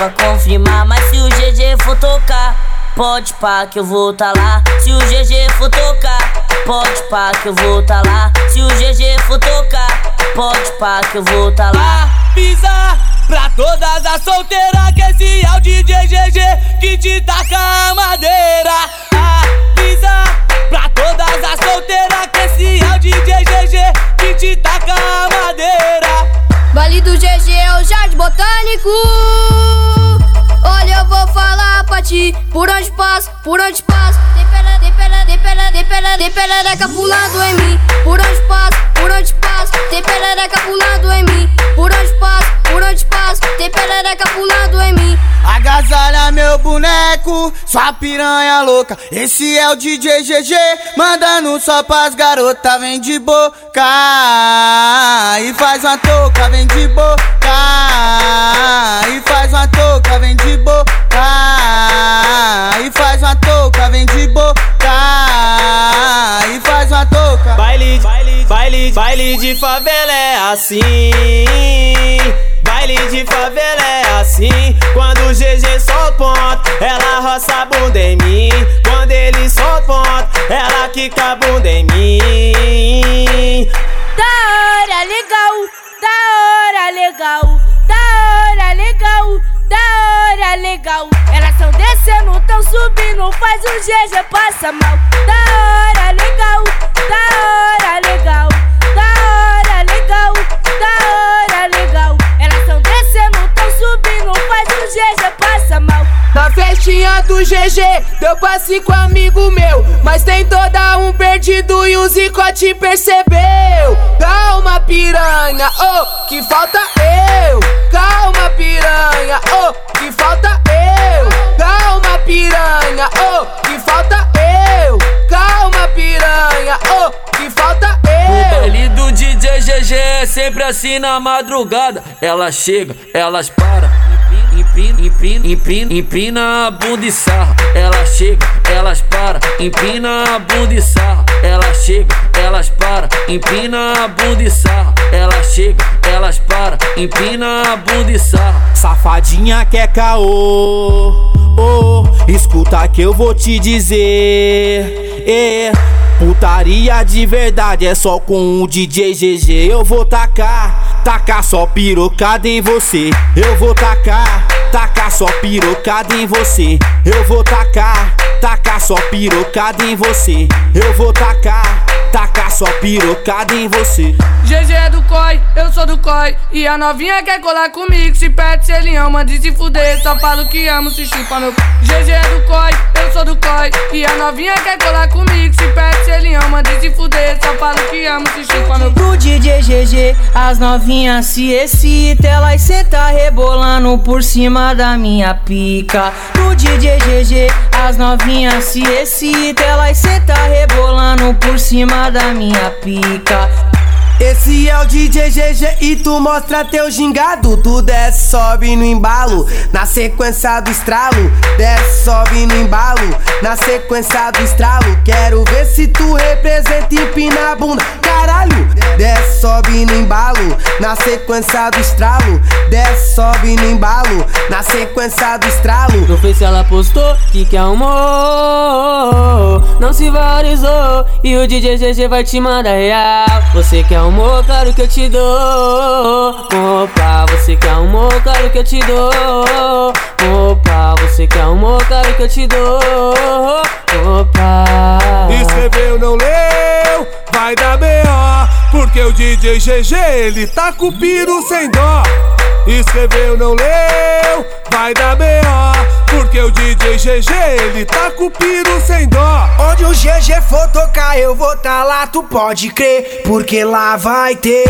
pra confirmar. Mas se o GG for tocar, pode pá que eu vou tá lá. Se o GG for tocar, pode pá que eu vou tá lá. Se o GG for tocar, pode pá que eu vou tá lá. Avisa pra todas as solteiras que esse é o DJ GG que te taca a madeira. Avisa pra todas as solteiras que esse é o DJ GG que te taca a madeira. Vale do GG é o Jardim Botânico. Olha, eu vou falar pra ti por onde passo, por onde passo. Tem pela, tem pela, tem pela, tem pela, tem perereca pulando em mim. Por onde passo, por onde passo. Tem perereca pulando em mim. Por onde passo, por onde passo. Tem perereca pulando em mim. Agasalha meu boneco, sua piranha louca. Esse é o DJ GG, mandando só pras garotas. Vem de boca e faz uma touca, vem de boca e faz uma touca, vem de boca e faz uma touca, vem de boca e faz uma touca. Baile, baile, baile, baile de favela é assim. Baile de favela é assim. Quando o GG solta ponto, ela roça a bunda em mim. Quando ele solta ponto, ela quica a bunda em mim. Da hora, legal, da hora, legal, da hora, legal, da hora, legal. Descendo, tão subindo, faz o GG passa mal. Da hora, legal, da hora, legal, da hora, legal, da hora, legal. Elas tão descendo, tão subindo, faz o GG passa mal. Na festinha do GG, deu passe com amigo meu. Mas tem toda um perdido e o Zicote percebeu. Calma, piranha, oh, que falta eu. Calma, piranha, oh, que falta piranha, oh, que falta eu. Calma, piranha, oh, que falta O eu. baile do DJ GG é sempre assim na madrugada. Ela chega, elas param. Empina, empina, empina, empina a bunda e sarra. Ela chega, elas param. Empina a bunda e sarra. Ela chega, elas param. Empina a bunda e sarra. Ela chega, elas param. Empina a bunda e sarra. Safadinha quer caô, escuta que eu vou te dizer. É, putaria de verdade é só com o DJ GG. Eu vou tacar, tacar só pirocada em você. Eu vou tacar, tacar só pirocada em você. Eu vou tacar, tacar só pirocada em você. Eu vou tacar, tacar só pirocada em você. GG é do COI, eu sou do COI. E a novinha quer colar comigo. Se perde, se ele ama, de se fuder. Só falo que amo, se chupa meu. GG é do COI, eu sou do COI. E a novinha quer colar comigo. Se perde, se ele ama, de se fuder. Só falo que amo, se chupa meu. Pro DJ GG, as novinhas se excita, elas senta rebolando por cima da minha pica. Pro DJ GG, as novinhas se excita, elas senta rebolando por cima da minha pica. Esse é o DJ GG e tu mostra teu gingado. Tu desce, sobe no embalo. Na sequência do estralo. Desce, sobe no embalo. Na sequência do estralo. Quero ver se tu representa empina a bunda. Caralho, desce, sobe no embalo. Na sequência do estralo. Desce, sobe no embalo. Na sequência do estralo. No Face ela postou que quer amor Não se valorizou E o DJ GG vai te mandar real Você quer amor, claro que eu te dou Opa, você quer amor, claro que eu te dou Opa, você quer amor, claro que eu te dou Opa Escreveu, não leu, vai dar B.O. Porque o DJ GG, ele tá com piro sem dó. Escreveu, não leu, vai dar B.O. Porque o DJ GG, ele tá com o piro sem dó. Onde o GG for tocar, eu vou tá lá, tu pode crer, porque lá vai ter.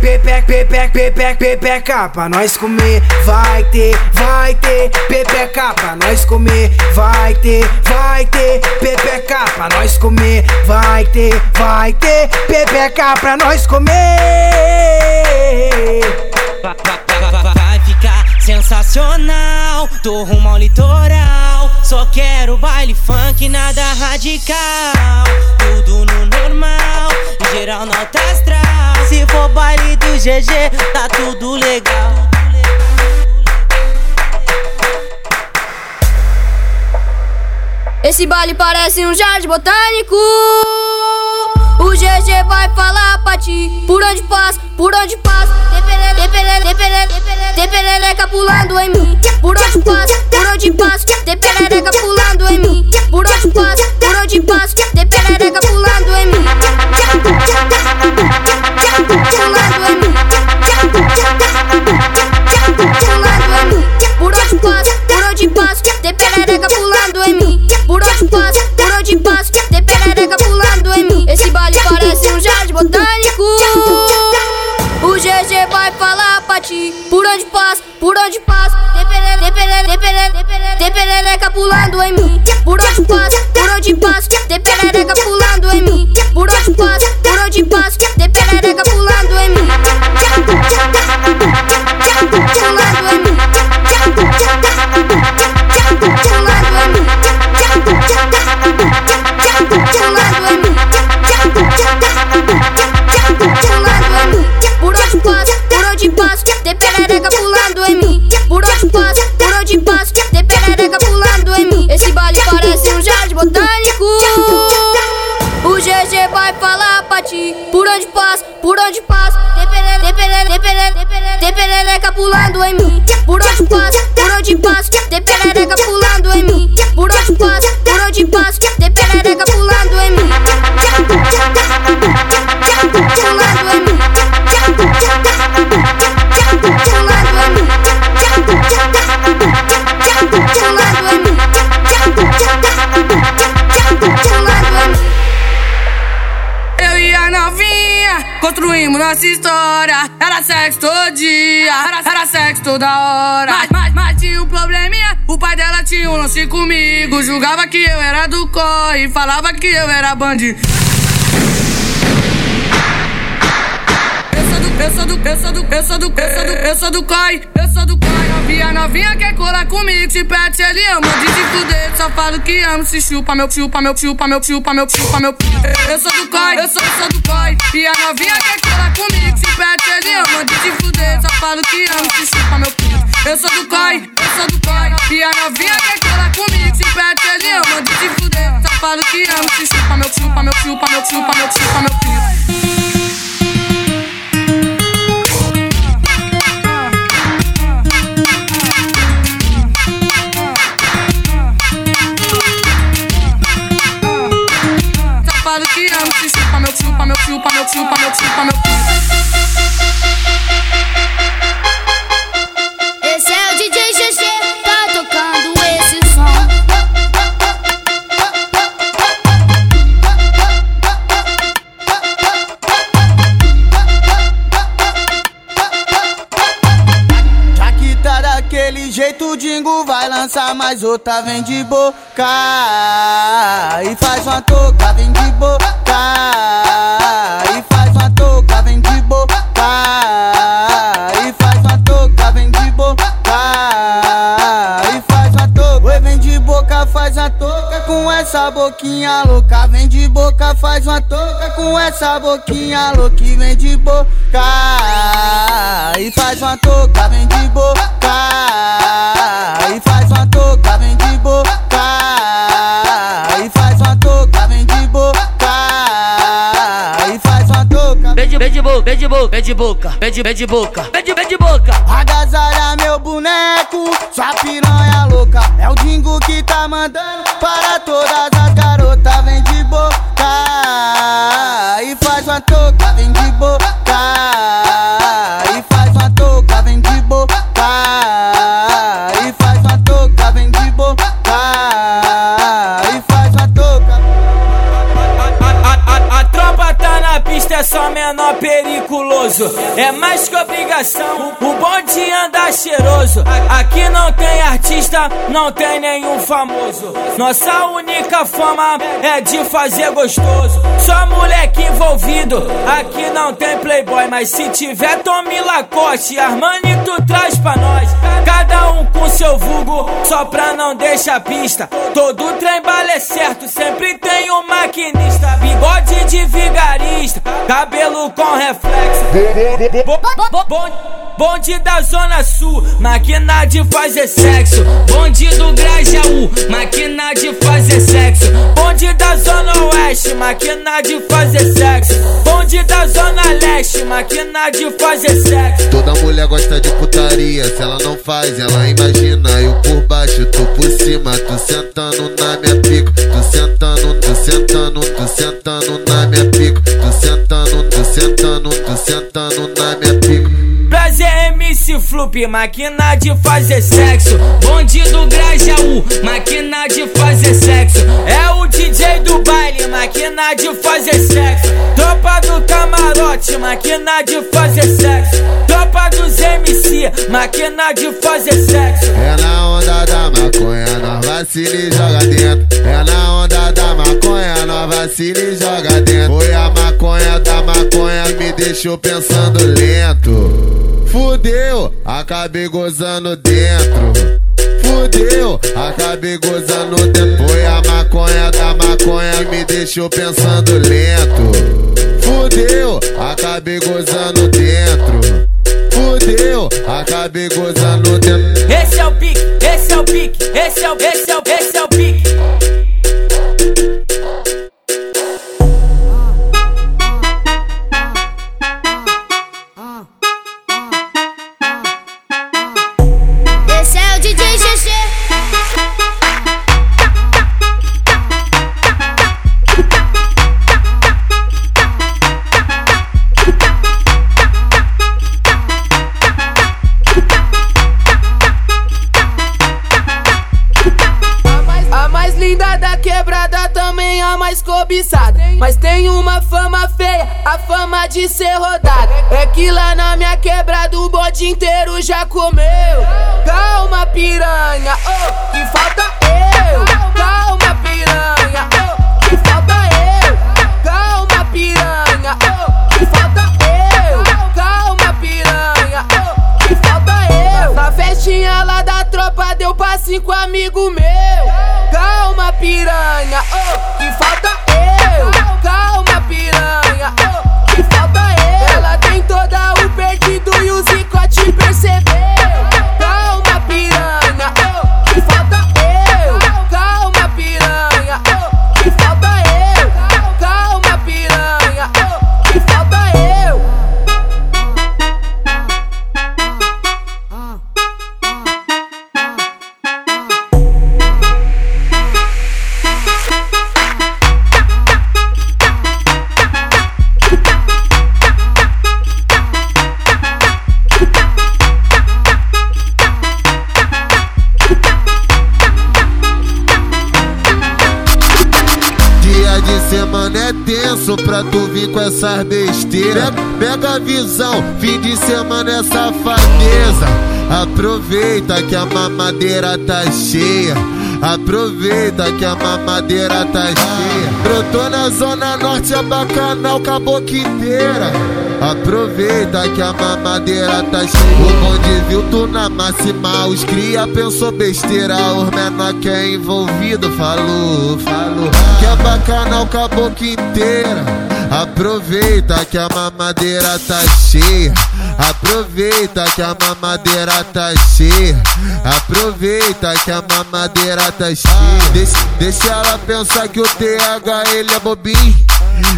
Pepeca, pepeca, pepeca, pepeca pra nós comer, vai ter, vai ter. Pepeca pra nós comer, vai ter, vai ter. Pepeca pra nós comer, vai ter, vai ter. Pepeca pra nós comer. Vai ficar sensacional. Tô rumo ao litoral. Só quero baile funk, nada radical. Tudo no normal, geral nota astral. Se for baile do GG, tá tudo legal. Esse baile parece um jardim botânico. GG vai falar pra ti. Por onde passa, por onde passa? Tem perereca pulando em mim. Por onde passa, por onde passa? Tem perereca pulando em mim. Por onde passa, por onde passa? Tem perereca pulando em mim. Pulando em mim. Pulando em mim. Por onde passa, por onde passa? Tem perereca pulando em mim. Por onde passa, por onde passa? Tem perereca pulando em mim. Esse baile Por onde passa, por onde passa Tem perereca, pulando em mim. Por onde passa, por onde passa Tem perereca pulando em mim. Por onde passa, por onde passa Tem perereca pulando em mim. Pulando em mim toda hora. Mas, mas, mas tinha um probleminha, o pai dela tinha um lance comigo. Julgava que eu era do COI, falava que eu era bandido. Eu sou do, eu sou do, eu sou do, eu sou do, eu sou do COI, eu sou do COI. Novinha, novinha quer colar comigo, te pede, ele ama, de se fuder, só falo que amo, se chupa meu, chupa meu, chupa meu, chupa meu, chupa meu. Eu sou do COI, eu sou, eu sou do COI. E a novinha quer colar comigo, te ele ama, de fuder, só falo que amo, se chupa meu. Eu sou do COI, eu sou do COI. E a novinha quer colar comigo, se pede, ele ama, de se fuder, só falo que amo, se chupa meu, chupa meu, chupa meu, chupa meu, chupa meu. Só falo que amo, se chupa meu, chupa meu, chupa meu, chupa meu, chupa meu. Esse jeito, Dingo vai lançar mais outra, vem de boca. E faz uma touca, vem de boca. Boquinha louca. Vem de boca, faz uma touca com essa boquinha louca. E vem de boca. E faz uma touca, vem de boca. E faz uma touca, vem de boca. E faz uma touca, vem de boca. E faz uma touca. Vem de, vem de boca, vem de boca, vem de boca, vem de, vem de boca, vem de, vem de boca. Agasalha meu boneco, sua piranha louca. É o Dingo que tá mandando para todas e faz uma touca, vem de boca. E é só menor periculoso. É mais que obrigação, o bonde anda cheiroso. Aqui não tem artista. não tem nenhum famoso. Nossa única fama é de fazer gostoso. Só moleque envolvido, aqui não tem playboy. Mas se tiver Tommy Lacoste, Armani, tu traz pra nós. Cada um com seu vulgo, só pra não deixar pista. Todo trem bala é certo, sempre tem um maquinista. Bigode de vigarista, cabelo com reflexo. Bonde da Zona Sul, máquina de fazer sexo. Bonde do Grajaú, máquina de fazer sexo. Bonde da Zona Oeste, máquina de fazer sexo. Bonde da Zona Leste, máquina de fazer sexo. Toda mulher gosta de putaria, se ela não faz, ela imagina. Eu por baixo, tu por cima, tu sentando na minha pico. Tu sentando, tu sentando, tu sentando na minha pico. Sentando, tu sentando, na minha Flup, máquina de fazer sexo. Bonde do Grajaú, máquina de fazer sexo. É o DJ do baile, máquina de fazer sexo. Tropa do camarote, máquina de fazer sexo. Tropa dos MC, máquina de fazer sexo. É na onda da maconha, nós vacila e joga dentro. É na onda da maconha, nós vacila e joga dentro. Foi a maconha da maconha, me deixou pensando lento. Fudeu, acabei gozando dentro. Fudeu, acabei gozando dentro. Foi a maconha da maconha me deixou pensando lento. Fudeu, acabei gozando dentro. Fudeu, acabei gozando dentro. Esse é o pique, esse é o pique, esse é o, esse é o, esse é o pique. Mas tem uma fama feia, a fama de ser rodada. É que lá na minha quebrada o bode inteiro já comeu. Calma, piranha, oh, que falta eu. Calma, piranha, oh, que falta eu. Calma, piranha, oh, que falta eu. Calma, piranha, oh, que falta eu. Na festinha lá da tropa deu pra cinco amigo meu. Calma, piranha, oh, que falta eu. Essas besteiras. Pega a visão, fim de semana é safadeza. Aproveita que a mamadeira tá cheia. Aproveita que a mamadeira tá cheia. Brotou na zona norte, a bacanal boca inteira. Aproveita que a mamadeira tá cheia. O bonde viu tu na máxima, os cria pensou besteira. Os menor que é envolvido falou, falou. Que é bacanal boca inteira. Aproveita que a mamadeira tá cheia. Aproveita que a mamadeira tá cheia. Aproveita que a mamadeira tá cheia. Deixa, deixa ela pensar que o TH ele é bobinho.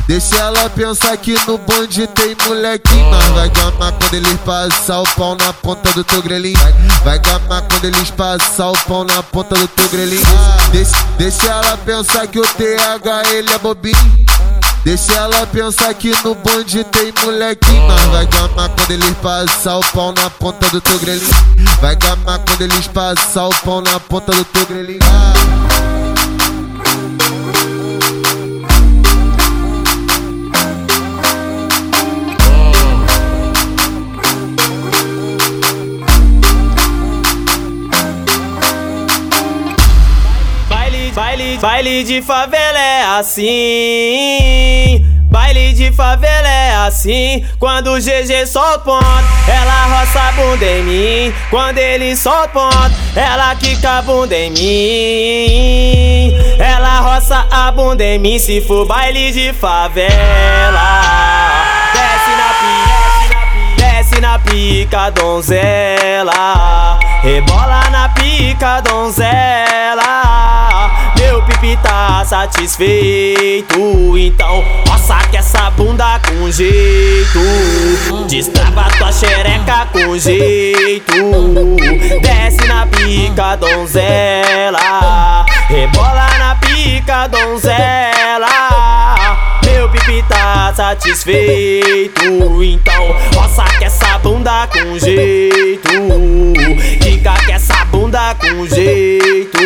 Deixa ela pensar que no bonde tem molequinho. Mas vai gamar quando eles passar o pau na ponta do teu grelhinho. Vai gamar quando eles passar o pau na ponta do teu grelhinho. Deixa, deixa ela pensar que o TH ele é bobinho. Deixa ela pensar que no bonde tem molequinho. Mas vai gamar quando eles passar o pau na ponta do teu grelhinho. Vai gamar quando eles passar o pau na ponta do teu grelhinho. Baile, baile de favela é assim. Baile de favela é assim. Quando o GG solta ponto, ela roça a bunda em mim. Quando ele solta ponto, ela quica a bunda em mim. Ela roça a bunda em mim se for baile de favela. Desce na pica, desce na pica, donzela. Rebola na pica, donzela. Pipi tá satisfeito. Então, roça que essa bunda com jeito. Destrava tua xereca com jeito. Desce na pica, donzela. Rebola na pica, donzela. Meu pipi tá satisfeito. Então, roça que essa bunda com jeito. Fica que essa bunda com jeito.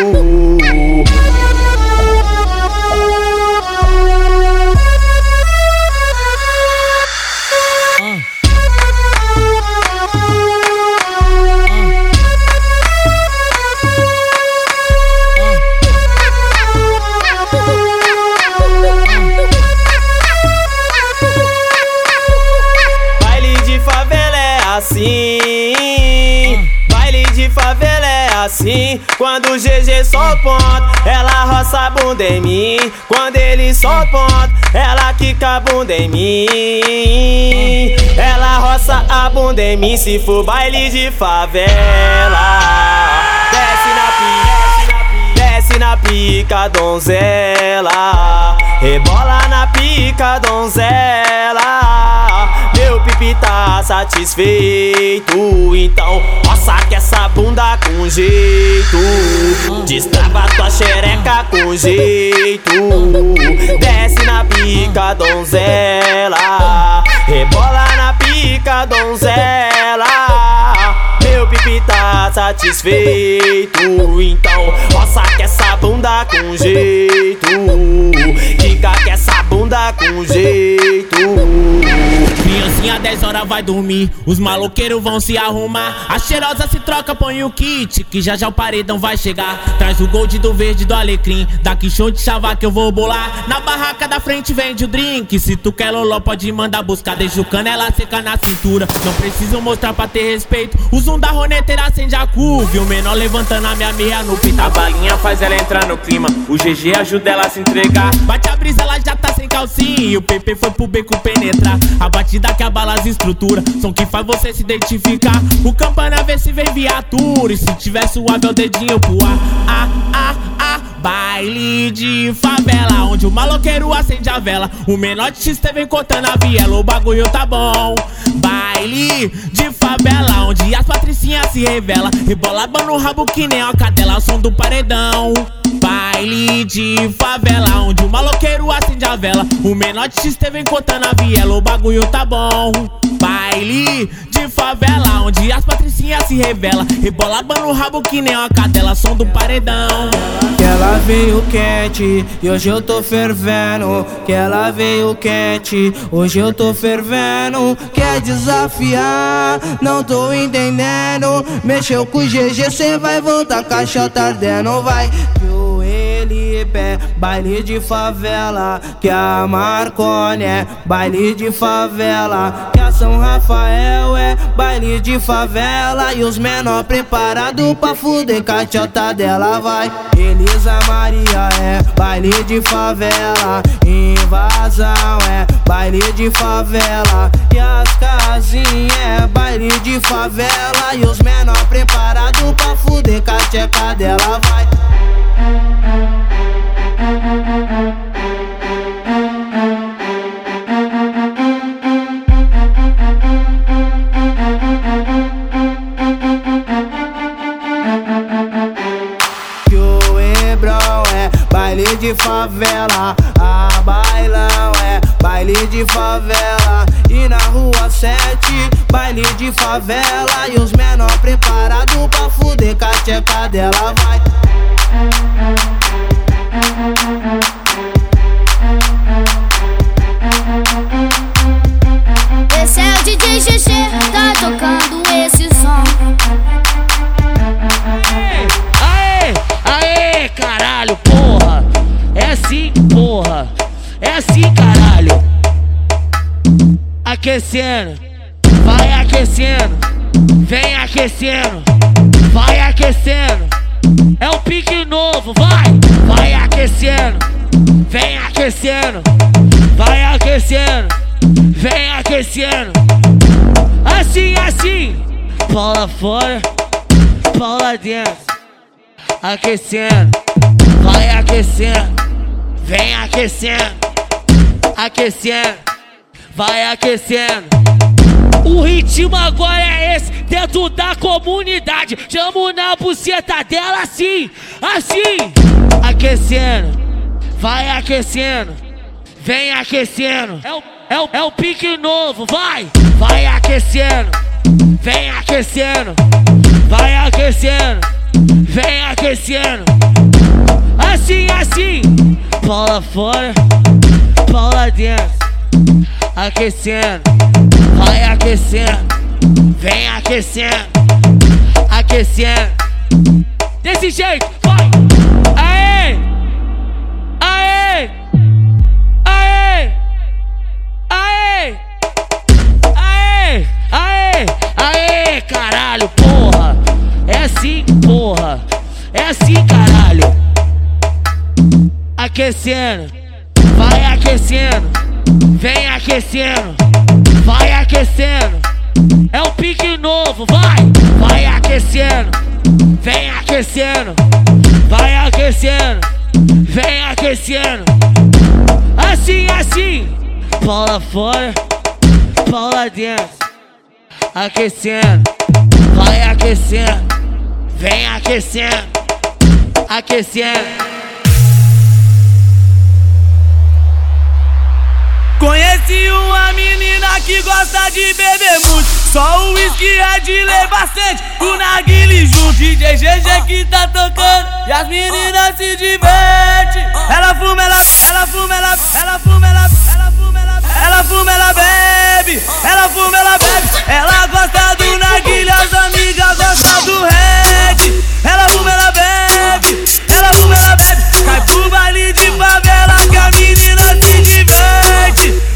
Assim. Quando o GG solta ponto, ela roça a bunda em mim. Quando ele solta ponto, ela quica a bunda em mim. Ela roça a bunda em mim se for baile de favela. Desce na pica, desce na pica, donzela. Rebola na pica, donzela. Meu pipi tá satisfeito. Então, que essa bunda com jeito. Destrava tua xereca com jeito. Desce na pica, donzela. Rebola na pica, donzela. Meu pipi tá satisfeito. Então, roça que essa bunda com jeito. Fica que essa bunda com jeito. Criancinha 10 horas vai dormir, os maloqueiros vão se arrumar. A cheirosa se troca, põe o kit, que já já o paredão vai chegar. Traz o gold do verde do alecrim, daqui show de chava que eu vou bolar. Na barraca da frente vende o drink, se tu quer loló pode mandar buscar. Deixa o canela seca na cintura, não preciso mostrar pra ter respeito. O zoom da roneteira acende a curva, e o menor levantando a minha meia no pita. A balinha faz ela entrar no clima, o GG ajuda ela a se entregar. Bate a brisa, ela já tá sem calcinha, e o PP foi pro beco penetrar. A batida que abala as estruturas, som que faz você se identificar. O campana vê se vem viatura, e se tiver suave é o dedinho pro ar. Ah, ah, ah, baile de favela, onde o maloqueiro acende a vela. O menor de XT vem cortando a viela, o bagulho tá bom. Baile de favela, onde as patricinhas se revela. Rebola no rabo que nem a cadela, o som do paredão. Baile de favela, onde o maloqueiro acende a vela. O menor de XT vem cortando a viela, o bagulho tá bom. Baile de favela, onde as patricinhas se revela. Rebola no rabo que nem uma cadela, som do paredão. Que ela veio quente e hoje eu tô fervendo. Que ela veio quente, hoje eu tô fervendo. Quer desafiar? Não tô entendendo. Mexeu com o GG, cê vai voltar, caixota ardendo, vai. Ele pé, baile de favela. Que a Marconi é baile de favela. Que a São Rafael é baile de favela. E os menor preparado pra fuder, caixota dela vai. Elisa Maria é baile de favela. Invasão é baile de favela. E as casinhas é baile de favela. E os menor preparado pra fuder, cacheca dela vai. Baile de favela, a bailão é baile de favela. E na rua 7, baile de favela. E os menor preparado pra fuder, cacheca dela vai. Aquecendo, vai aquecendo, vem aquecendo, vai aquecendo. Novo, vai, vai aquecendo, vem aquecendo, vai aquecendo, vem aquecendo. Assim, assim, Paula fora, Paula dentro, aquecendo, vai aquecendo, vem aquecendo, aquecendo, vai aquecendo. O ritmo agora é esse, dentro da comunidade. Chamo na buceta dela assim, assim. Aquecendo, vai aquecendo, vem aquecendo. É o, é o, é o pique novo, vai, vai aquecendo, vem aquecendo, vai aquecendo, vem aquecendo. Assim, assim, Paula fora, Paula dentro, aquecendo, vai aquecendo, vem aquecendo, aquecendo. Desse jeito, vai! Aê! Aê! Aê! Aê! Aê! Aê! Aê, caralho, porra! É assim, porra! É assim, caralho! Aquecendo, vai aquecendo, vem aquecendo, vai aquecendo. É o pique novo, vai, vai aquecendo, vem aquecendo, vai aquecendo, vem aquecendo. Assim, assim, Paula fora, Paula dentro, aquecendo, vai aquecendo, vem aquecendo, aquecendo. Conheci uma menina que gosta de beber muito. Só o uísque é de ler bastante. O narguile junto DJ GG que tá tocando. E as meninas se divertem. Ela fuma, ela, ela fuma, ela, ela fuma, ela, ela fuma, ela, ela fuma, ela bebe. Ela fuma, ela bebe. Ela gosta do narguile, as amigas gostam do reggae Ela fuma, ela bebe. Ela fuma, ela bebe. Cai pro baile de favela que a menina se diverte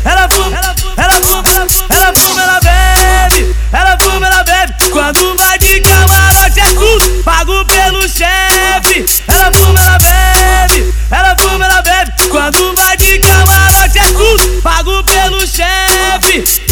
ela fuma, ela fuma, ela fuma, ela fuma, ela bebe, ela fuma, ela bebe. Quando vai de camarote é tudo, pago pelo chefe. Ela fuma, ela bebe, ela fuma, ela bebe. Quando vai de camarote é tudo, pago pelo chefe.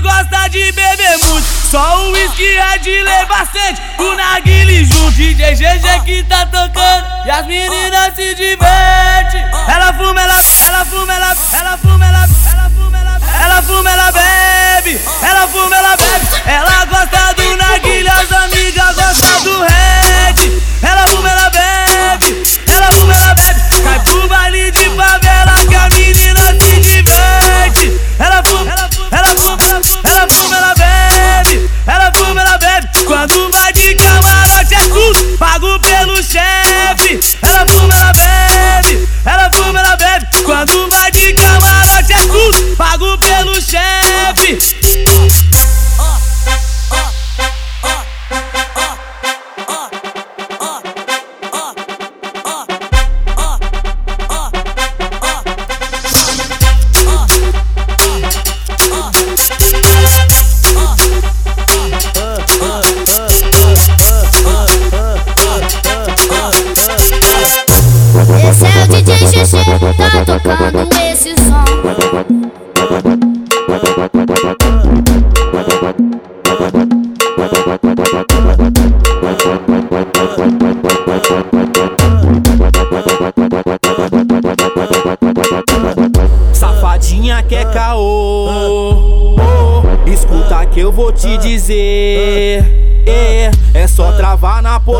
Gosta de beber muito. Só o uísque é de ler bastante O narguile junto, DJ GG que tá tocando. E as meninas se divertem. Ela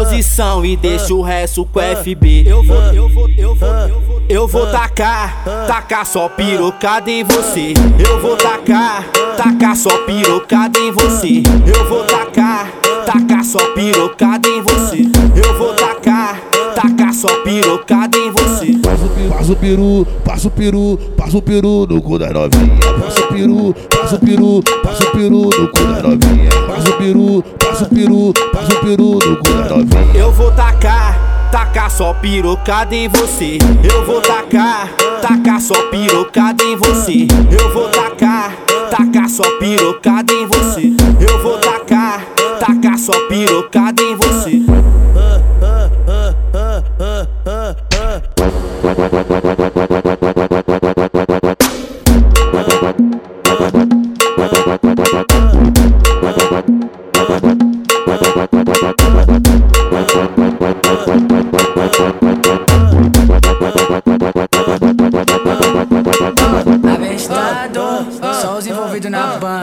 posição e deixa o resto com FB. Eu vou, eu vou, eu vou, eu vou, eu vou tacar, tacar só pirocada em você. Eu vou tacar, tacar só pirocada em você. Eu vou tacar, tacar só pirocada em você. Eu vou tacar, tacar só pirocada em você. Passa o peru, passa o peru, passa o peru no cu da novinha. Passa o peru, passa o peru, passa o peru no cu da novinha. Passa o peru, passa o peru, passa o peru no cu da novinha. Eu vou tacar, tacar só pirocada em você. Eu vou tacar, tacar só pirocada em você. Eu vou tacar, tacar só pirocada em você. Eu vou tacar, tacar só pirocada em você. Avestado,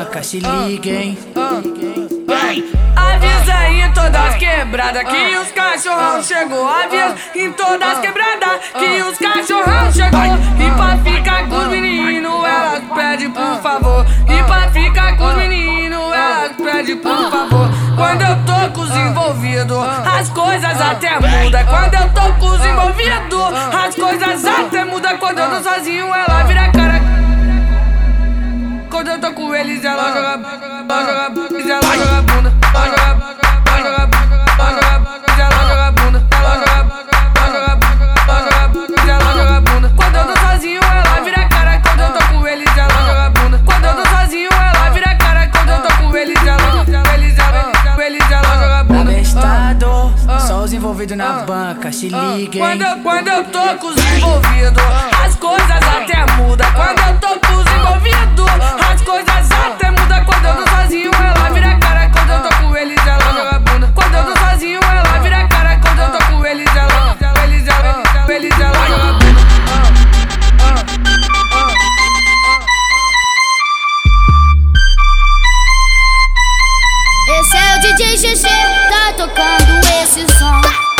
na banca, se liguem. Avisa aí em todas as quebradas que os cachorrão chegou. Avisa em todas as quebradas que os cachorrão chegou. E pra ficar com os meninos, elas pedem por favor. E pra ficar com os meninos, elas pedem por favor. Quando eu tô com os envolvidos, as coisas até mudam. Quando eu tô com os envolvidos, as coisas até mudam. Quando eu tô sozinho, ela vira a cara. Quando eu tô com eles, ela joga, ela joga, ela joga bunda, ela joga, ela joga, ela joga, ela joga bunda, ela joga, ela joga, ela joga, bunda. Quando eu tô sozinho, ela vira cara. Quando eu tô com eles, ela joga bunda. Quando eu tô sozinho, ela vira cara. Quando eu tô com eles, ela, eles, ela, eles, ela joga bunda. Avestado, só os envolvidos na banca, se liguem. Quando quando eu tô com os envolvidos, as coisas até mudam. Quando eu tô com os envolvidos, as coisas até mudam. Quando eu tô sozinho, ela vira a cara. Quando eu tô com eles, ela joga bunda. Quando eu tô sozinho, ela vira a cara. Quando eu tô com eles, ela, eles, ela, eles, ela joga bunda. Esse é o DJ GG, tá tocando esse som.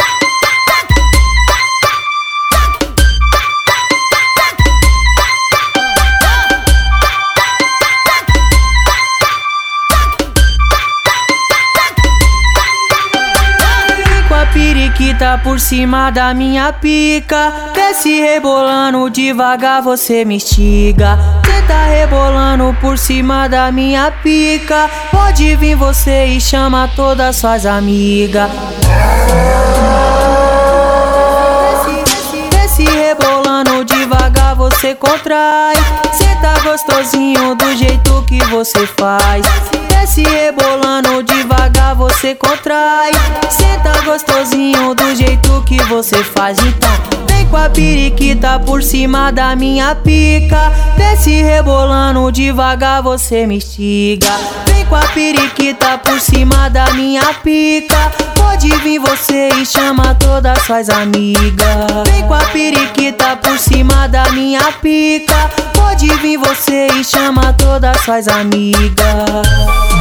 Periquita por cima da minha pica. Desce rebolando devagar, você me instiga. Cê tá rebolando por cima da minha pica. Pode vir você e chama todas suas amigas. Desce, desce rebolando devagar, você contrai. Cê tá gostosinho do jeito que você faz Desce rebolando devagar, você contrai. Tá gostosinho do jeito que você faz Então. Vem com a periquita por cima da minha pica. Desce rebolando devagar, você me instiga. Vem com a periquita por cima da minha pica. Pode vir você e chama todas suas amigas. Vem com a periquita por cima da minha pica. Pode vir você e chama todas suas amigas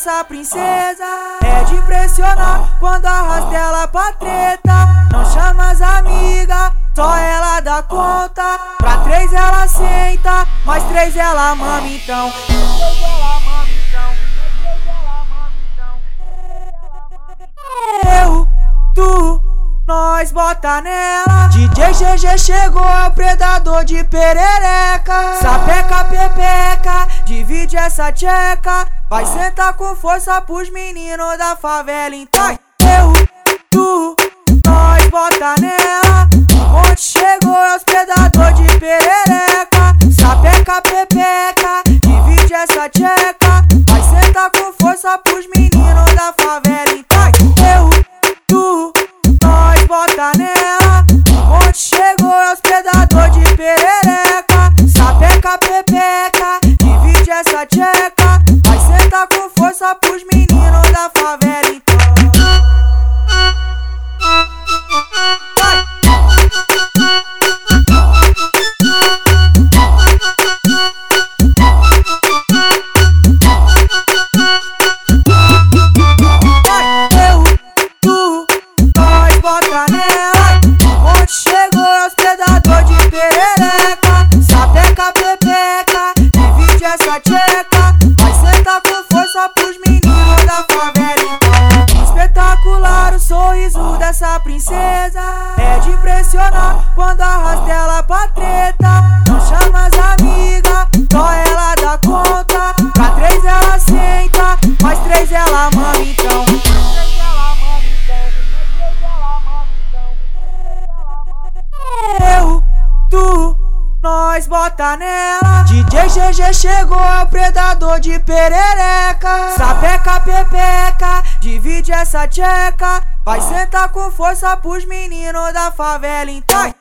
sorriso dessa princesa. É de impressionar quando arrasta ela pra treta. Não chama as amigas, só ela dá conta. Pra três ela senta, mais três ela mama então. Eu, tu, nós bota nela. DJ GG chegou, é o predador de perereca. Sapeca, pepeca, divide essa tcheca. Vai sentar com força pros meninos da favela. Então eu, tu, nós bota nela. Onde chegou, é os predador de perereca. Sapeca, pepeca, divide essa tcheca. Vai sentar com força pros meninos da favela. Então eu, tu, nela Onde chegou é os predador de perereca. Sapeca, pepeca, divide essa tcheca. Vai sentar com força pros tcheca. Vai sentar com força pros meninos da favela. Então,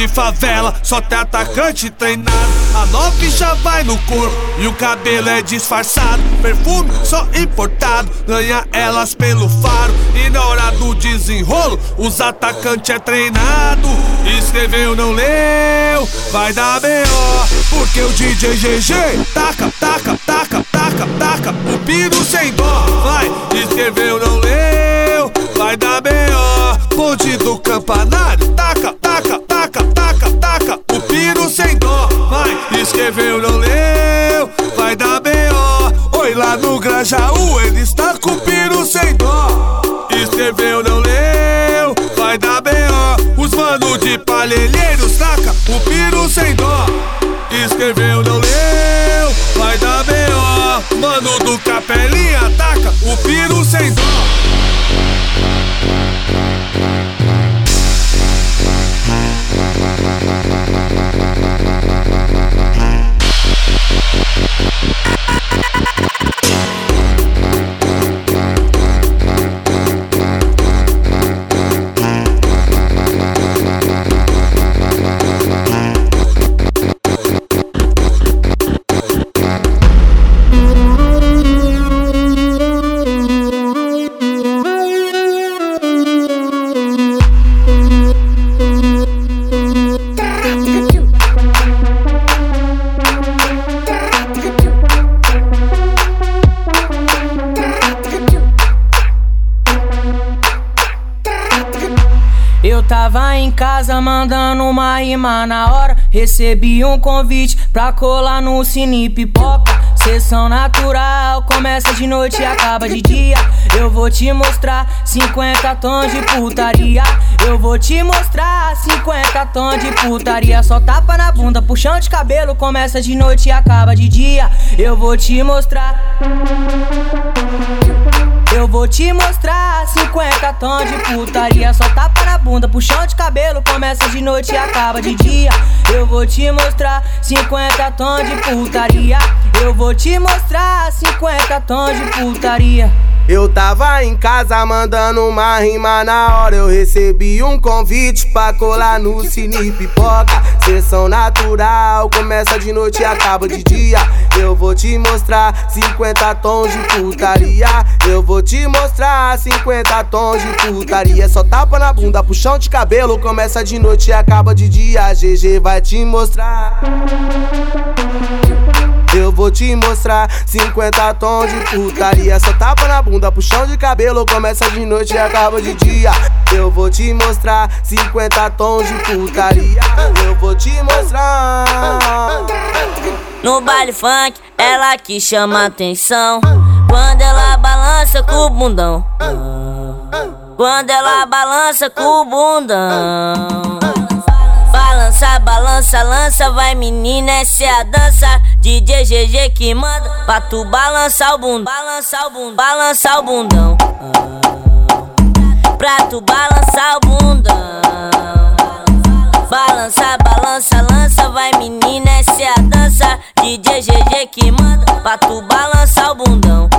de favela só tem atacante treinado. A nove já vai no corpo e o cabelo é disfarçado. Perfume só importado, ganha elas pelo faro. E na hora do desenrolo, os atacantes é treinado. Escreveu, não leu, vai dar B.O. Porque o DJ GG taca, taca, taca, taca, taca. O pino sem dó, vai. Escreveu, não leu, vai dar B.O. Ponte do campanário, taca, taca, taca, taca, taca. O pino sem dó, vai. Escreveu, não leu, vai dar B.O. Oi, lá no Grajaú, ele está com o pino sem dó. Escreveu, não leu, vai dar B.O. Os mano de palhelheiros, taca, o pino sem dó. Escreveu, não leu, vai dar B.O. Mano do capelinha, taca, o pino sem dó. Mandando uma rima na hora. Recebi um convite pra colar no Cine Pipoca. Sessão natural, começa de noite e acaba de dia. Eu vou te mostrar 50 tons de putaria. Eu vou te mostrar 50 tons de putaria. Só tapa na bunda, puxão de cabelo, começa de noite e acaba de dia. Eu vou te mostrar. Eu vou te mostrar 50 tons de putaria. Só tapa bunda, puxão de cabelo, começa de noite e acaba de dia. Eu vou te mostrar 50 tons de putaria. Eu vou te mostrar 50 tons de putaria. Eu tava em casa mandando uma rima na hora. Eu recebi um convite pra colar no Cine Pipoca. Sessão natural, começa de noite e acaba de dia. Eu vou te mostrar 50 tons de putaria. Eu vou te mostrar 50 tons de putaria. Só tapa na bunda, puxão de cabelo, começa de noite e acaba de dia. GG vai te mostrar. Eu vou te mostrar 50 tons de putaria. Só tapa na bunda, puxão de cabelo. Começa de noite e acaba de dia. Eu vou te mostrar 50 tons de putaria. Eu vou te mostrar. No baile funk, ela que chama atenção. Quando ela balança com o bundão. Quando ela balança com o bundão. Balança, balança, lança, vai menina, essa é a dança. DJ GG que manda pra tu balançar o bundão. Balançar o bundão, balançar o bundão. Pra tu balançar o bundão. Balança, balança, lança, vai menina, essa é a dança. DJ GG que manda pra tu balançar o bundão.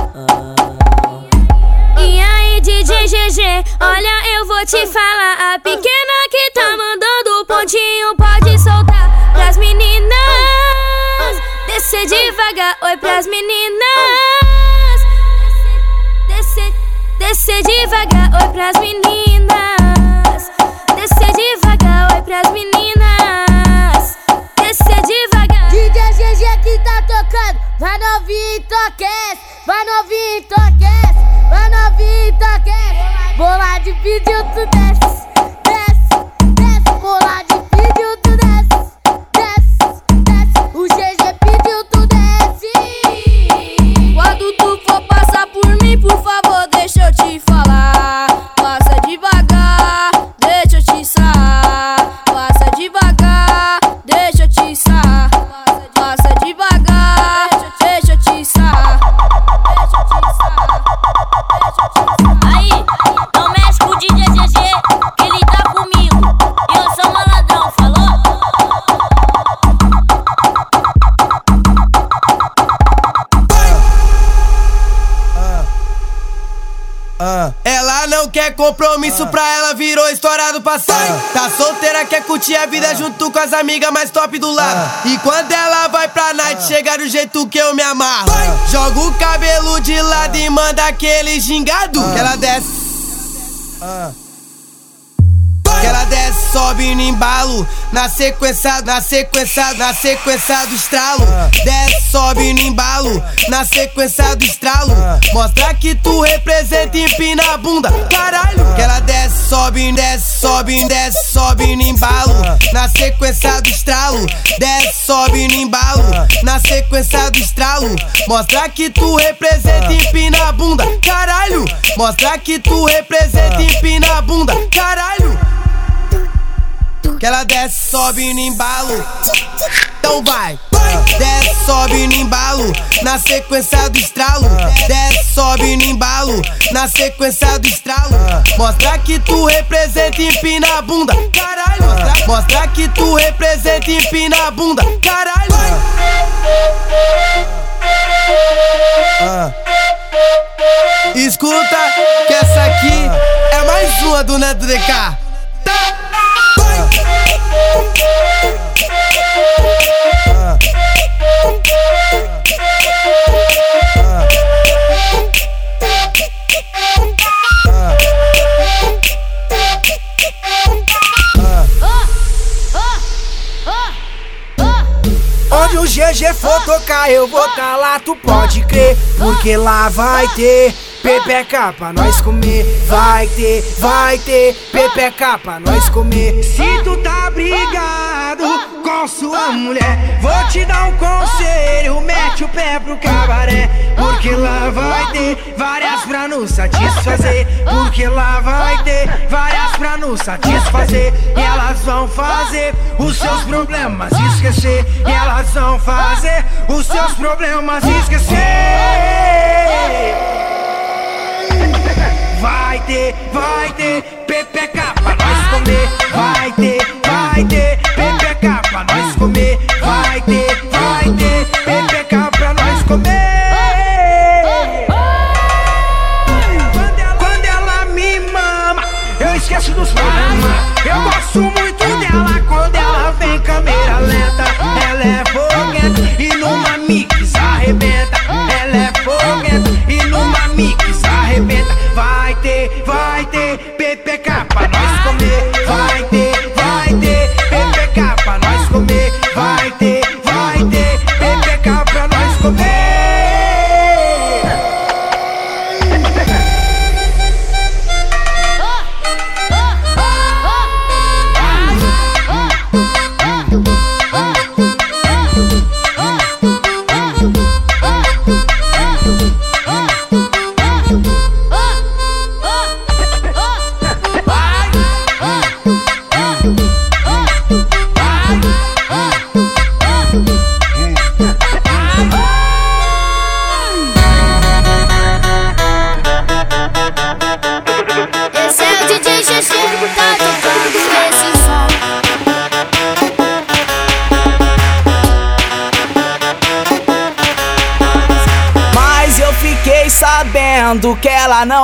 E aí, DJ GG, olha, eu vou te falar. A pequena que tá mandando o pontinho pode soltar pras meninas. Descer devagar, oi pras meninas. Descer, descer devagar, oi pras meninas. Descer devagar, oi pras meninas. Descer devagar. DJ GG que tá tocando. Vai novinho entoquece. Vai novinho entoquece. Vai novinho entoquece. Bola de pediu, tu desce. Desce, desce. Bola de pediu, tu desce. Desce, desce. O GG pediu, tu desce. Quando tu for passar por mim, por favor, deixa eu te falar. Quer compromisso pra ela, virou história do passado. Tá solteira, quer curtir a vida junto com as amigas mais top do lado. E quando ela vai pra night, chega do jeito que eu me amarro. Joga o cabelo de lado e manda aquele gingado. Que ela desce. Que ela desce, sobe no embalo. Na sequência, na sequência, na sequência do estralo. Desce, sobe no embalo. Na sequência do estralo. Mostra que tu representa e empina a bunda. Caralho! Que ela desce, sobe, desce, sobe, desce, sobe no embalo. Na sequência do estralo. Desce, sobe no embalo. Na sequência do estralo. Mostra que tu representa e empina a bunda. Caralho! Mostra que tu representa e empina a bunda. Caralho que ela desce, sobe no embalo. Então vai. Desce, sobe no embalo, na sequência do estralo. Desce, sobe no embalo, na sequência do estralo. Mostra que tu representa empina a bunda. Caralho, mostra, que tu representa empina a bunda. Caralho. Escuta que essa aqui é mais uma do Neto DK. Onde o GG for tocar, eu vou tá lá, tu pode crer, porque lá vai ter Pepeca pra nós comer, vai ter, vai ter Pepeca pra nós comer. Se tu tá brigado com sua mulher, vou te dar um conselho, mete o pé pro cabaré, porque lá vai ter várias pra nos satisfazer, porque lá vai ter várias pra nos satisfazer, e elas vão fazer os seus problemas esquecer, e elas vão fazer os seus problemas esquecer. Vai ter, vai ter PPK pra nós comer. Vai ter, vai ter PPK pra nós comer. Vai ter,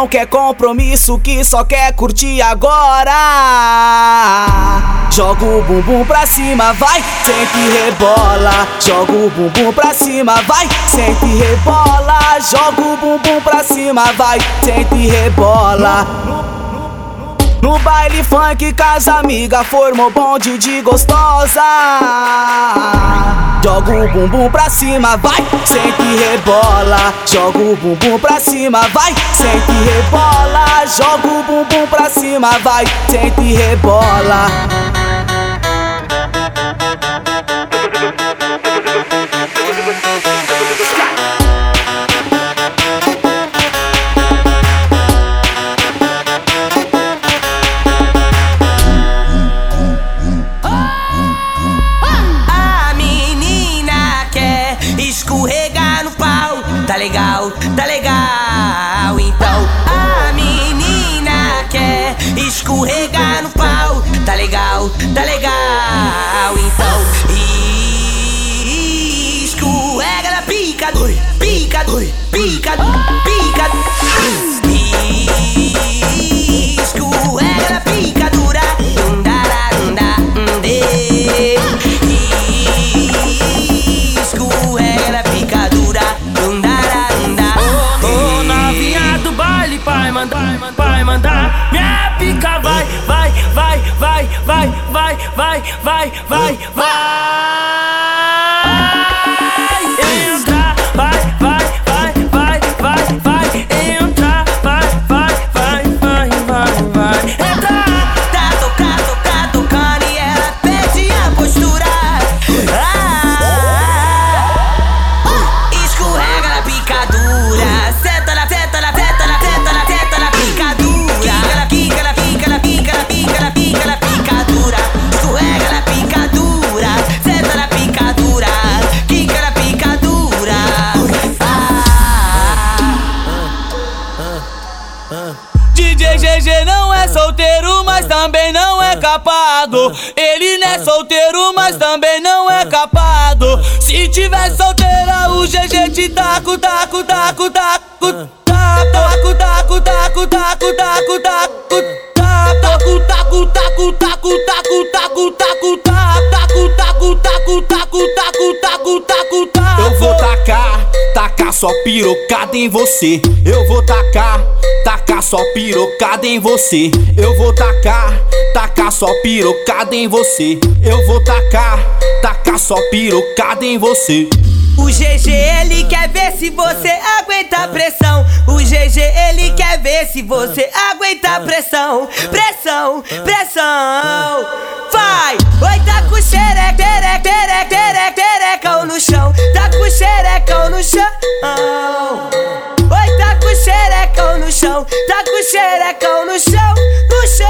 quer compromisso, que só quer curtir agora. Joga o bumbum pra cima, vai, sente rebola. Joga o bumbum pra cima, vai, sente rebola. Joga o bumbum pra cima, vai, sente rebola. No baile funk, casa amiga, formou bonde de gostosa. Joga o bumbum pra cima, vai, sente e rebola. Joga o bumbum pra cima, vai, sente e rebola. Joga o bumbum pra cima, vai, sente e rebola. Só pirocada em você. Eu vou tacar, tacar só pirocada em você. Eu vou tacar, tacar só pirocada em você. Eu vou tacar, tacar só pirocada em você. O GG ele quer ver se você aguenta a pressão. O GG ele quer ver se você aguenta a pressão. Pressão, pressão. Vai! Oi, tá com xereca, xereca, xereca, xereca, xerecão no chão. Xerecão no chão. Oi, tá com xerecão no chão. Tá com xerecão no chão, no chão.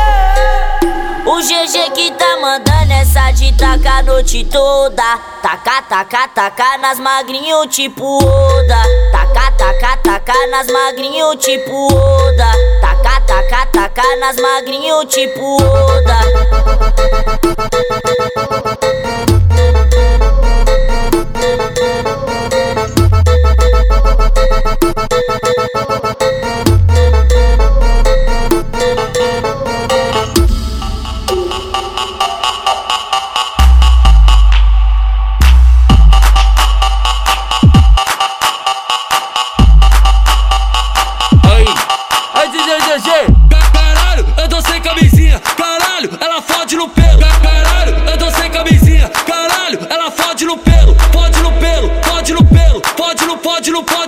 O GG que tá mandando essa de tacar a noite toda. Taca, taca, taca nas magrinho tipo Oda. Taca, taca, taca nas magrinho tipo Oda. Taca, taca, taca nas magrinho tipo Oda.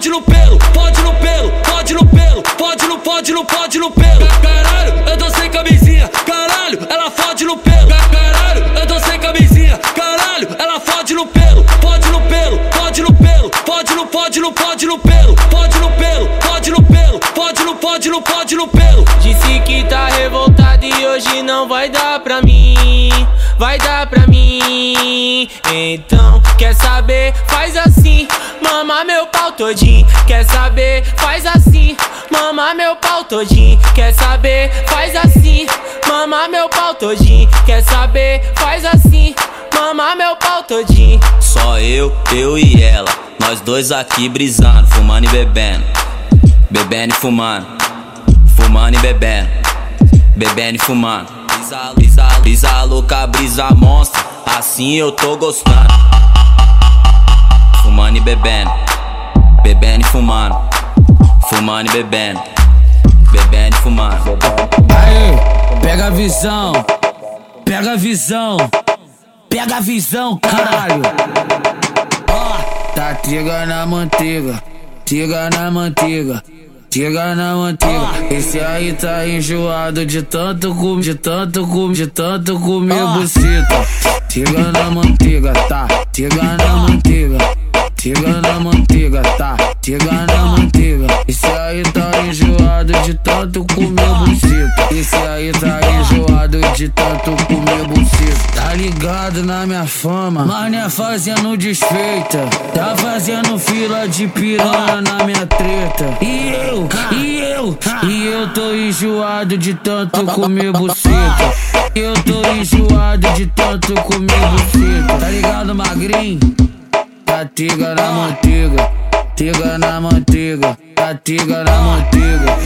Fode no, pelo Fode no pelo, fode no pelo Fode no, fode no, fode no pelo. Caralho, eu tô sem camisinha Caralho, ela fode no pelo. Caralho, eu tô sem camisinha Caralho, ela fode no pelo. Fode no pelo, fode no pelo Fode no, fode no, fode no pelo. Fode no pelo, fode no pelo Fode no, fode no, fode no pelo. Disse que tá revoltado e hoje não vai dar pra mim. Vai dar pra mim. Então, quer saber? Faz assim, mama meu pau todinho. Quer saber? Faz assim, mama meu pau todinho. Quer saber? Faz assim, mama meu pau todinho. Quer saber? Faz assim, mama meu pau todinho. Só eu, eu e ela. Nós dois aqui brisando, fumando e bebendo. Bebendo e fumando. Fumando e bebendo. Bebendo e fumando. Brisa, brisa, brisa louca, brisa monstra. Assim eu tô gostando. Fumando e bebendo. Bebendo e fumando. Fumando e bebendo. Bebendo e fumando. Aê, pega a visão, pega a visão, pega a visão, caralho. Ó, tá triga na manteiga, triga na manteiga. Tiga na manteiga, esse aí tá enjoado de tanto comer, de tanto comer, de tanto comer buceta. Tiga na manteiga, tá? Tiga na manteiga. Tiga na manteiga, tá? Tiga na manteiga. Esse aí tá enjoado de tanto comer buceta. Esse aí tá enjoado de tanto comer buceta. Tá ligado na minha fama, mas não é fazendo desfeita. Tá fazendo fila de piranha na minha treta. E eu, e eu, e eu tô enjoado de tanto comer buceta. Eu tô enjoado de tanto comer buceta. Tá ligado, magrinho? Tá tiga na manteiga, tiga na manteiga, tá tiga na manteiga.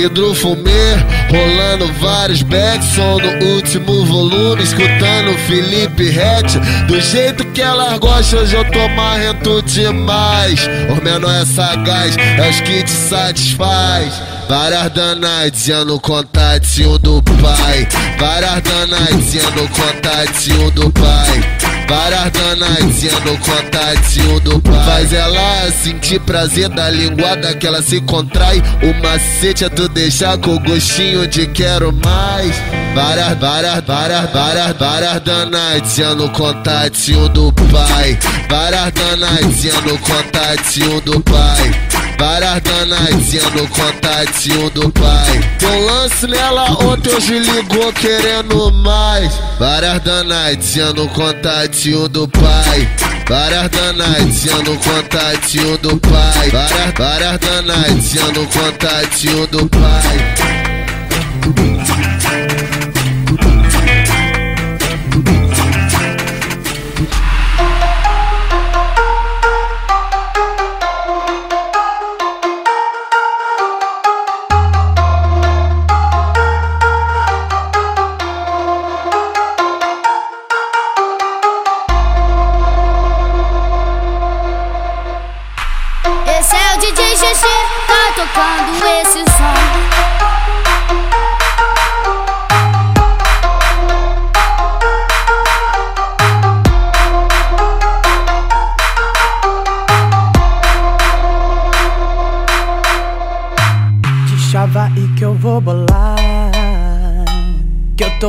Vidro fumê, rolando vários backs, som no último volume, escutando Felipe Rett. Do jeito que ela gosta, hoje eu tô marrento demais. O menor é sagaz, é os que te satisfaz. Várias danadinhas no contatinho do pai. Várias danadinhas no contatinho do pai. Várias danadinhas no contatinho do pai. Faz ela sentir prazer da linguada que ela se contrai. O macete é tu deixar com gostinho de quero mais. Várias, várias, várias, várias, várias danadinhas no contatinho do pai. Várias danadinhas no contatinho do pai. Várias danadinhas no contatinho do pai. Teu lance nela ontem hoje ligou querendo mais. Várias danadinhas no contatinho do pai. Várias danadinhas no contatinho do pai. Várias, várias danadinhas no contatinho do pai.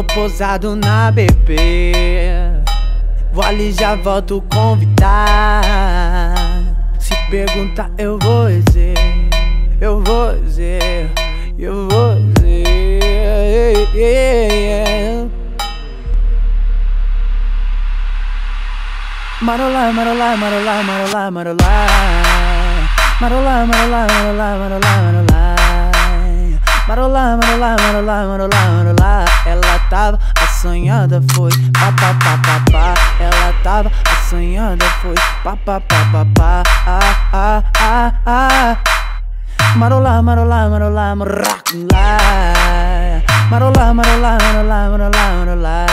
Posado na BP. Vou ali já volto convidar. Se perguntar, eu vou dizer. Eu vou dizer. Eu vou dizer. Marolá, marolá, marolá, marolá, marolá. Marolá, marolá, marolá, marolá, marolá. Marolá, marolá, marolá, marolá, marolá. Tava assanhada, foi pá, pá, pá, pá, pá. Ela tava assanhada, foi pá, pá, pá, pá, pá. Ah, ah, ah, ah. Marolá, marolá, marolá, marolá. Marolá, marolá, marolá, marolá.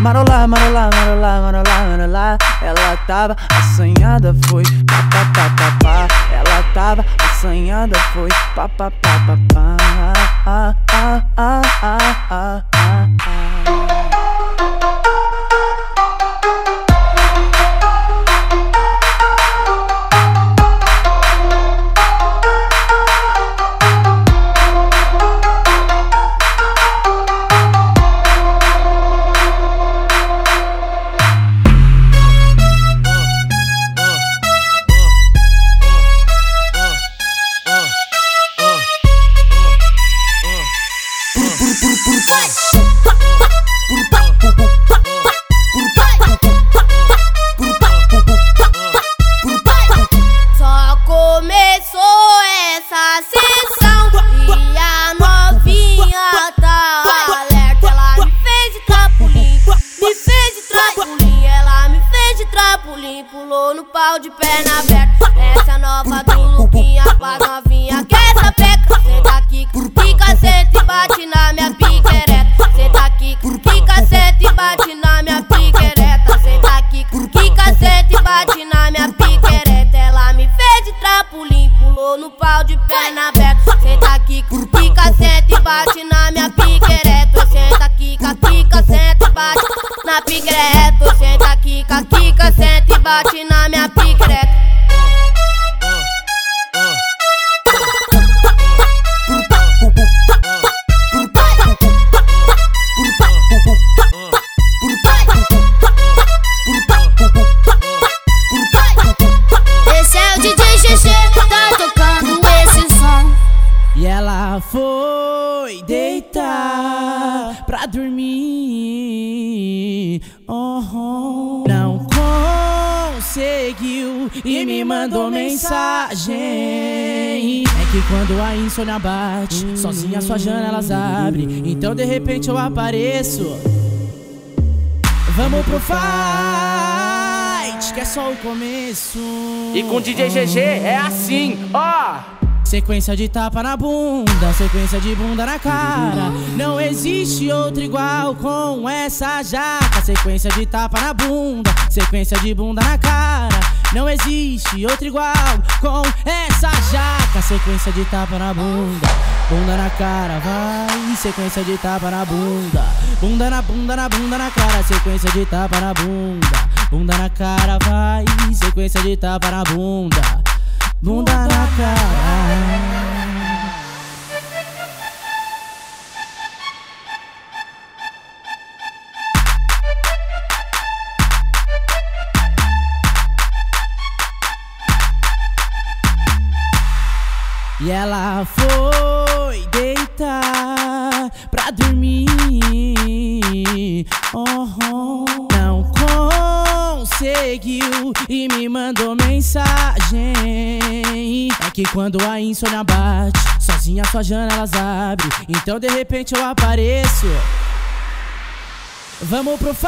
Marolá, marolá, marolá, marolá, marolá. Ela tava assanhada, foi pá, pá, pá, pá, pá. Ela tava assanhada, foi pá, pá, pá, pá, pá. Ah, ah, ah, ah, ah. Repente eu apareço. Vamos pro fight. que é só o começo. E com DJ GG é assim, ó. Sequência de tapa na bunda, sequência de bunda na cara. Não existe outro igual com essa jaca. Sequência de tapa na bunda, sequência de bunda na cara. Não existe outro igual com essa jaca. Sequência de tapa na bunda, bunda na cara, vai. Sequência de tapa na bunda, bunda na bunda, na bunda na cara. Sequência de tapa na bunda, bunda na cara, vai. Sequência de tapa na bunda bunda na cara. E ela foi Oh. Não conseguiu e me mandou mensagem. É que quando a insônia bate, sozinha suas janelas abre. Então de repente eu apareço. Vamos pro fight,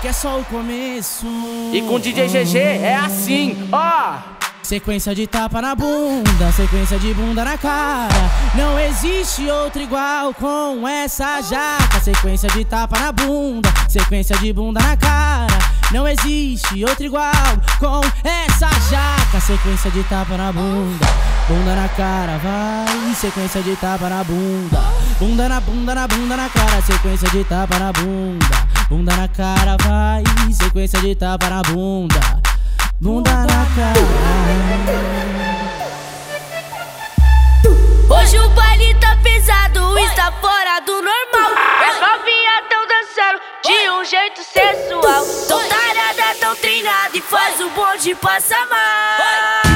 que é só o começo. E com DJ GG é assim, ó. Sequência de tapa na bunda, sequência de bunda na cara. Não existe outro igual com essa jaca. Sequência de tapa na bunda, sequência de bunda na cara. Não existe outro igual com essa jaca. Sequência de tapa na bunda, bunda na cara, vai. Sequência de tapa na bunda, bunda na bunda, na bunda na cara. Sequência de tapa na bunda, bunda na cara, vai. Sequência de tapa na bunda bunda na cara. Hoje o baile tá pesado, está fora do normal. As novinhas tão dançando de um jeito sensual. Tão tarada, tão treinada e faz o bonde passar mal.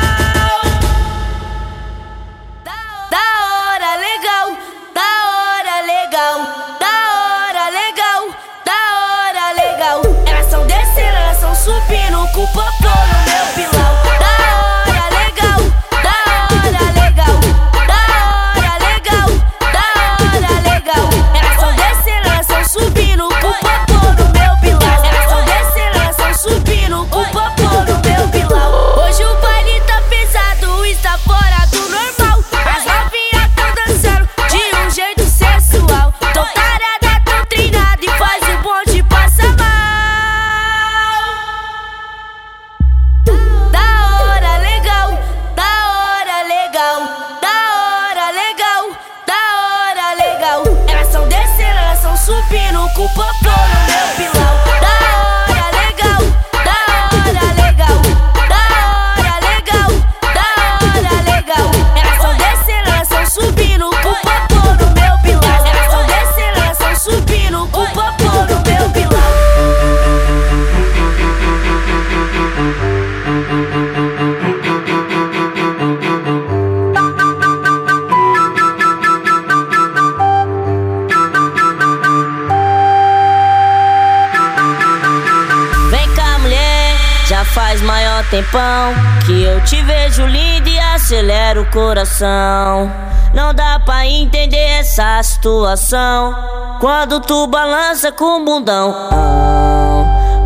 Que eu te vejo linda e acelera o coração. Não dá pra entender essa situação quando tu balança com bundão.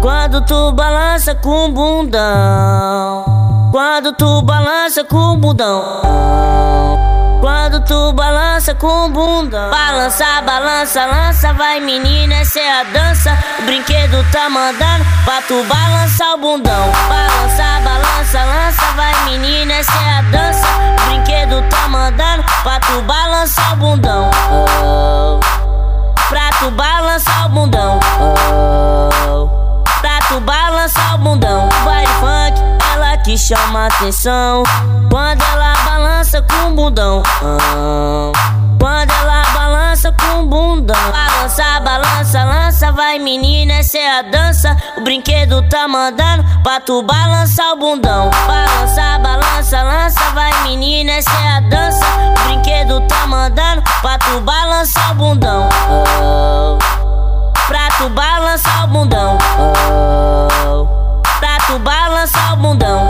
Quando tu balança com bundão. Quando tu balança com bundão. Quando tu balança com bunda Balança, balança, lança Vai menina, essa é a dança. O brinquedo tá mandando Pra tu balançar o bundão. Balança, balança, lança Vai menina, essa é a dança. O brinquedo tá mandando Pra tu balançar o bundão. Oh. Pra tu balançar o bundão. Oh. Pra tu balançar o bundão. Vai funk, ela que chama atenção. Quando ela balança com bundão. Ah. Quando ela balança com bundão. Balança, balança, lança Vai menina, essa é a dança. O brinquedo tá mandando Pra tu balançar o bundão. Balança, balança, lança Vai menina, essa é a dança. O brinquedo tá mandando Pra tu balançar o bundão. Oh. Pra tu balançar o bundão. Oh. Pra tu balançar o bundão.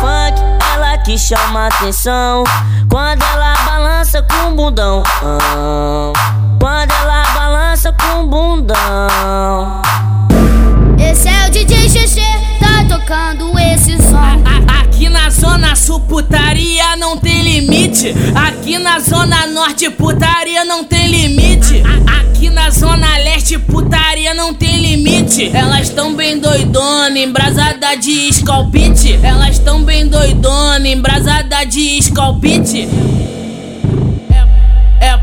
Funk, que chama atenção. Quando ela balança com o bundão ah. Quando ela balança com o bundão. Esse é o DJ tá tocando esse som. Aqui na zona sul putaria não tem limite. Aqui na zona norte putaria não tem limite. Aqui na zona leste putaria não tem limite. Elas tão bem doidona, embrasada de escalpite. Elas tão bem doidona, embrasada de escalpite.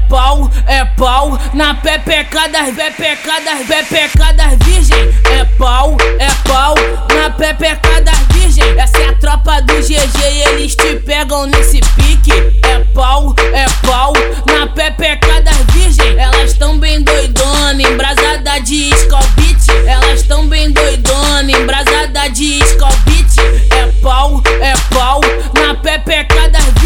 Pau, é pau, na pepeca das pepeca das pepeca das virgem. É pau, é pau, na pepeca das virgem. Essa é a tropa do GG e eles te pegam nesse pique. É pau, é pau, na pepeca das virgem. Elas tão bem doidona, embrasada de escalpite. Elas tão bem doidona, embrasada de escalpite. É pau, é pau, na pepeca das virgem.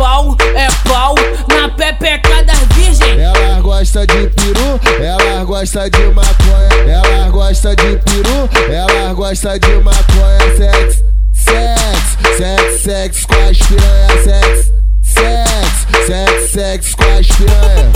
Pau, é pau, na pepeca das virgem. Ela gosta de peru, ela gosta de maconha. Ela gosta de peru, ela gosta de maconha. Sex, sex, sex, sex com as piranha. Sex, sex, sex, sex com as piranha.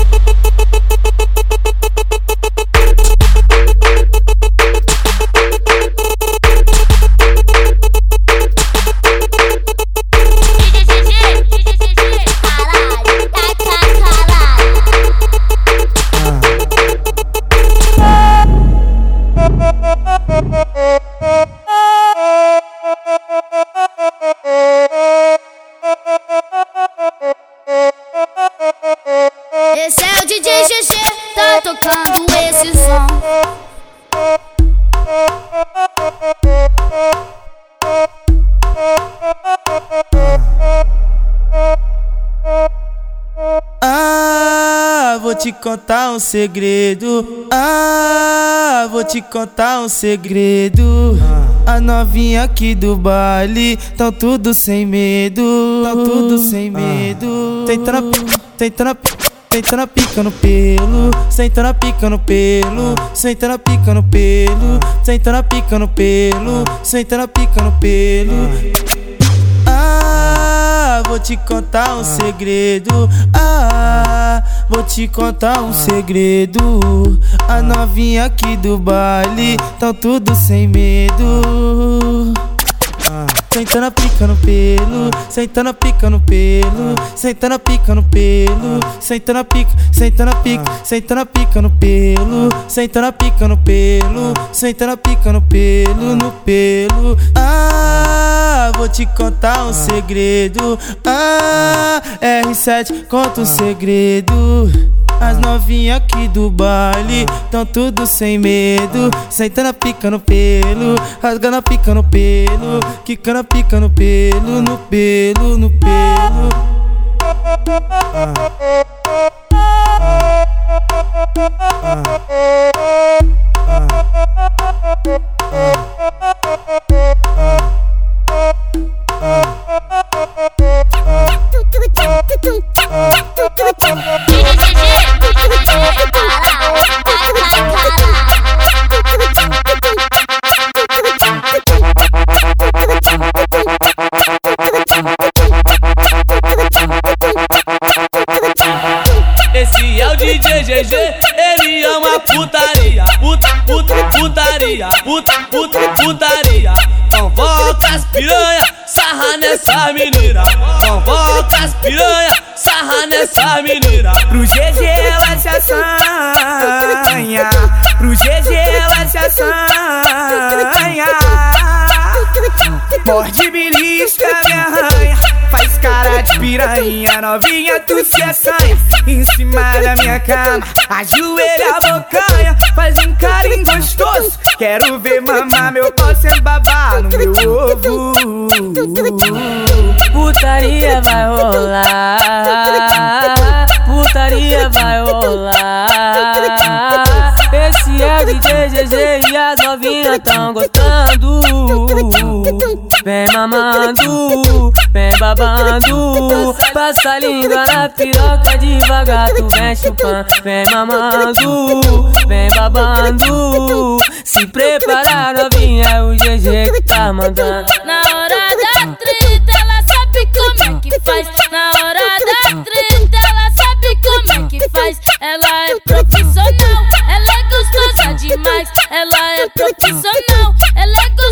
Um segredo. Ah, vou te contar um segredo. A novinha aqui do baile, tão tudo sem medo. Tão tudo sem medo. Sentando a pica, sentando a pica. Sentando a pica no pelo, sentando a pica no pelo, sentando a pica no pelo, sentando a pica no pelo, sentando a pica no pelo. Vou te contar um segredo. Ah, vou te contar um segredo. A novinha aqui do baile, tão tudo sem medo. Sentando a pica no pelo, sentando a pica no pelo, sentando a pica no pelo, sentando a pica, sentando a pica, sentando a pica no pelo, sentando a pica no pelo, sentando a pica no pelo, no pelo. Ah, vou te contar um segredo. Ah, R7 conta um segredo. As novinhas aqui do baile tão tudo sem medo. Sentando a pica no pelo, rasgando a pica no pelo, quicando a pica no pelo, no pelo, no pelo. Esse é o DJ GG, ele ama putaria, puta, puta, putaria, puta, puta, putaria. Convoca as piranha, sarra nessa menina. Convoca as piranha, sarra nessa menina. Pro GG ela se assanha, pro GG ela se assanha. Morde, belisca, me piranha, novinha, tu se assanha. Em cima da minha cama, ajoelha a bocanha. Faz um carinho gostoso. Quero ver mamar meu pau sem babar no meu ovo. Putaria vai rolar, putaria vai rolar. Esse é o DJ GG e as novinhas tão gostando. Mamando, vem babando. Passa a língua na piroca devagar, tu vem chupando. Vem mamando, vem babando. Se prepara, novinha, é o GG que tá mandando. Na hora da treta, ela sabe como é que faz. Na hora da treta, ela sabe como é que faz. Ela é profissional, ela é gostosa demais. Ela é profissional, ela é gostosa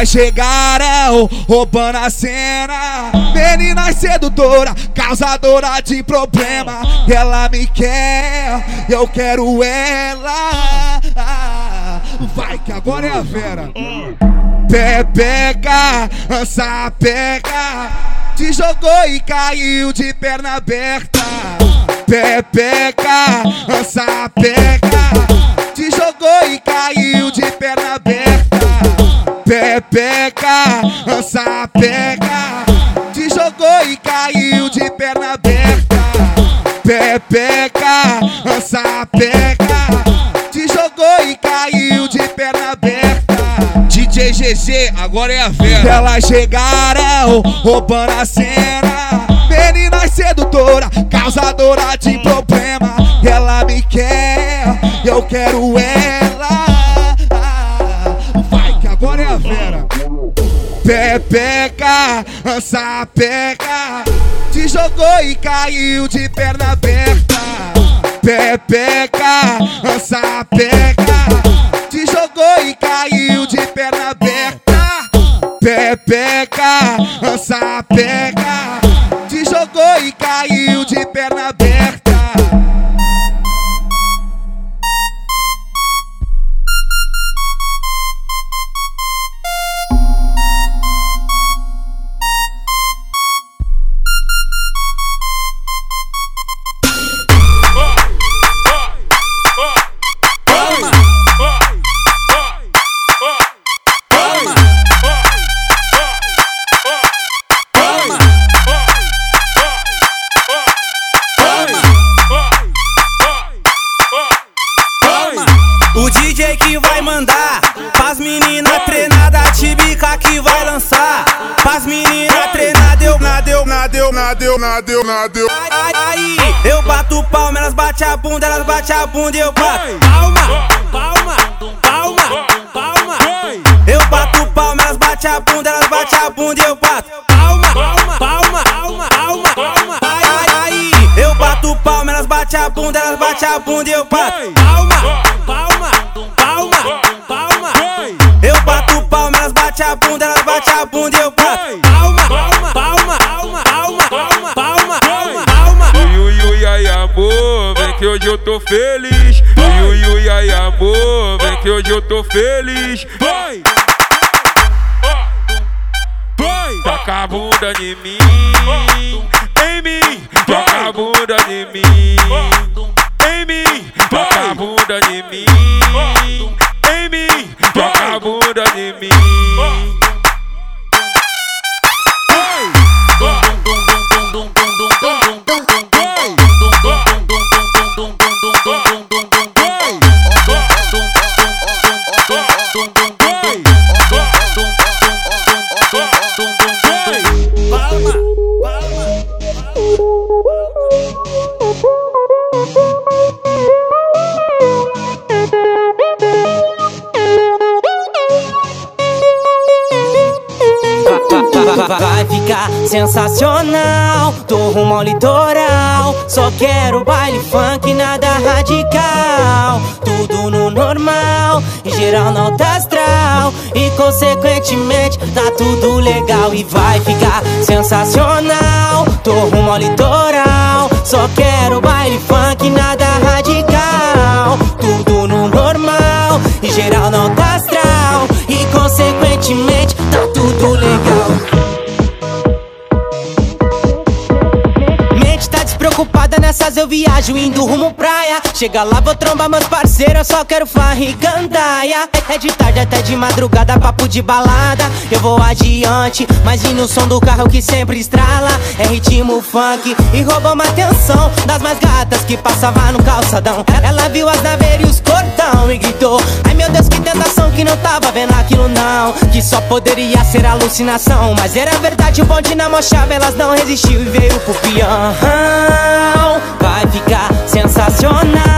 Elas chegaram roubando a cena. Menina sedutora, causadora de problema. Ela me quer, eu quero ela. Vai que agora é a Vera. Pepeca, sapeca. Te jogou e caiu de perna aberta. Pepeca, sapeca. Te jogou e caiu de perna aberta. Pepeca, sapeca. Te jogou e caiu de perna aberta. Pepeca, sapeca. Te jogou e caiu de perna aberta. DJ GG, agora é a Vera. Elas chegaram roubando a cena. Menina sedutora, causadora de problema. Ela me quer, eu quero ela. Pepeca, sapeca. Te jogou e caiu de perna aberta. Pepeca, sapeca. Te jogou e caiu de perna aberta. Pepeca, sapeca. Te jogou e nadeu, nadeu, nadeu, Aí, aí, eu bato palma Elas bate a bunda, elas bate a bunda E eu bato. Palma, palma, palma, palma. Eu bato palma, elas bate a bunda Elas bate a bunda e eu bato. Palma, palma, palma, palma, palma, palma. Aí, aí, aí, eu bato palma Elas bate a bunda, elas bate a bunda e eu bato feliz. Ui, ui, ai, amor, vem que hoje eu tô feliz. E vai ficar sensacional, Chega lá, vou trombar meus parceiros, eu só quero farra e gandaia. É de tarde até de madrugada, papo de balada. Eu vou adiante, mas no som do carro que sempre estrala. É ritmo funk e roubou uma atenção das mais gatas que passava no calçadão. Ela viu as naveiras e os cordão e gritou: Ai meu Deus, que tentação que não tava vendo aquilo não. Que só poderia ser alucinação, mas era verdade. O bonde na mochava, elas não resistiu e veio pro peão. Vai ficar sensacional.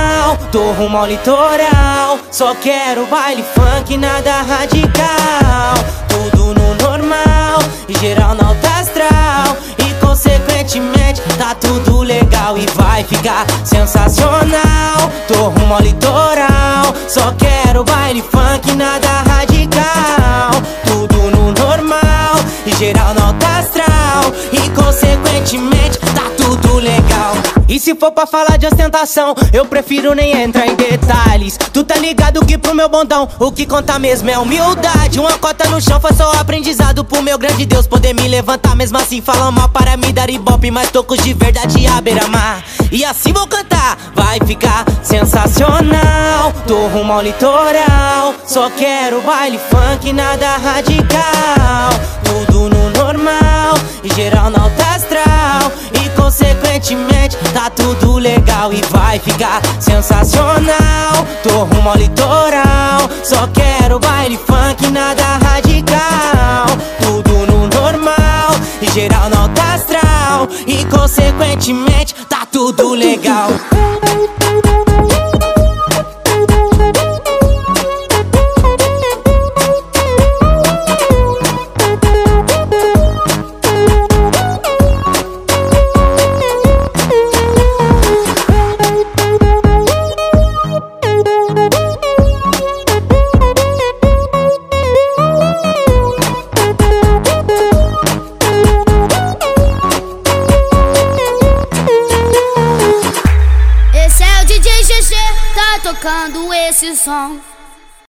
Tô rumo ao litoral. Só quero baile funk, nada radical. Tudo no normal e geral no alta astral. E consequentemente tá tudo legal e vai ficar sensacional. Tô rumo ao litoral. Só quero baile funk, nada radical. Tudo no normal e geral no alta astral. E consequentemente. E se for pra falar de ostentação, eu prefiro nem entrar em detalhes. Tu tá ligado que pro meu bondão, o que conta mesmo é humildade. Uma cota no chão foi só aprendizado pro meu grande Deus poder me levantar. Mesmo assim, falam mal para me dar ibope, mas tocos de verdade à beira-mar. E assim vou cantar, vai ficar sensacional. Tô rumo ao litoral, só quero baile funk, nada radical. Tudo no normal, e geral no alta astral. Consequentemente, tá tudo legal e vai ficar sensacional. Tô rumo ao litoral, só quero baile funk, nada radical. Tudo no normal, e geral no alta astral. E consequentemente, tá tudo legal. your song.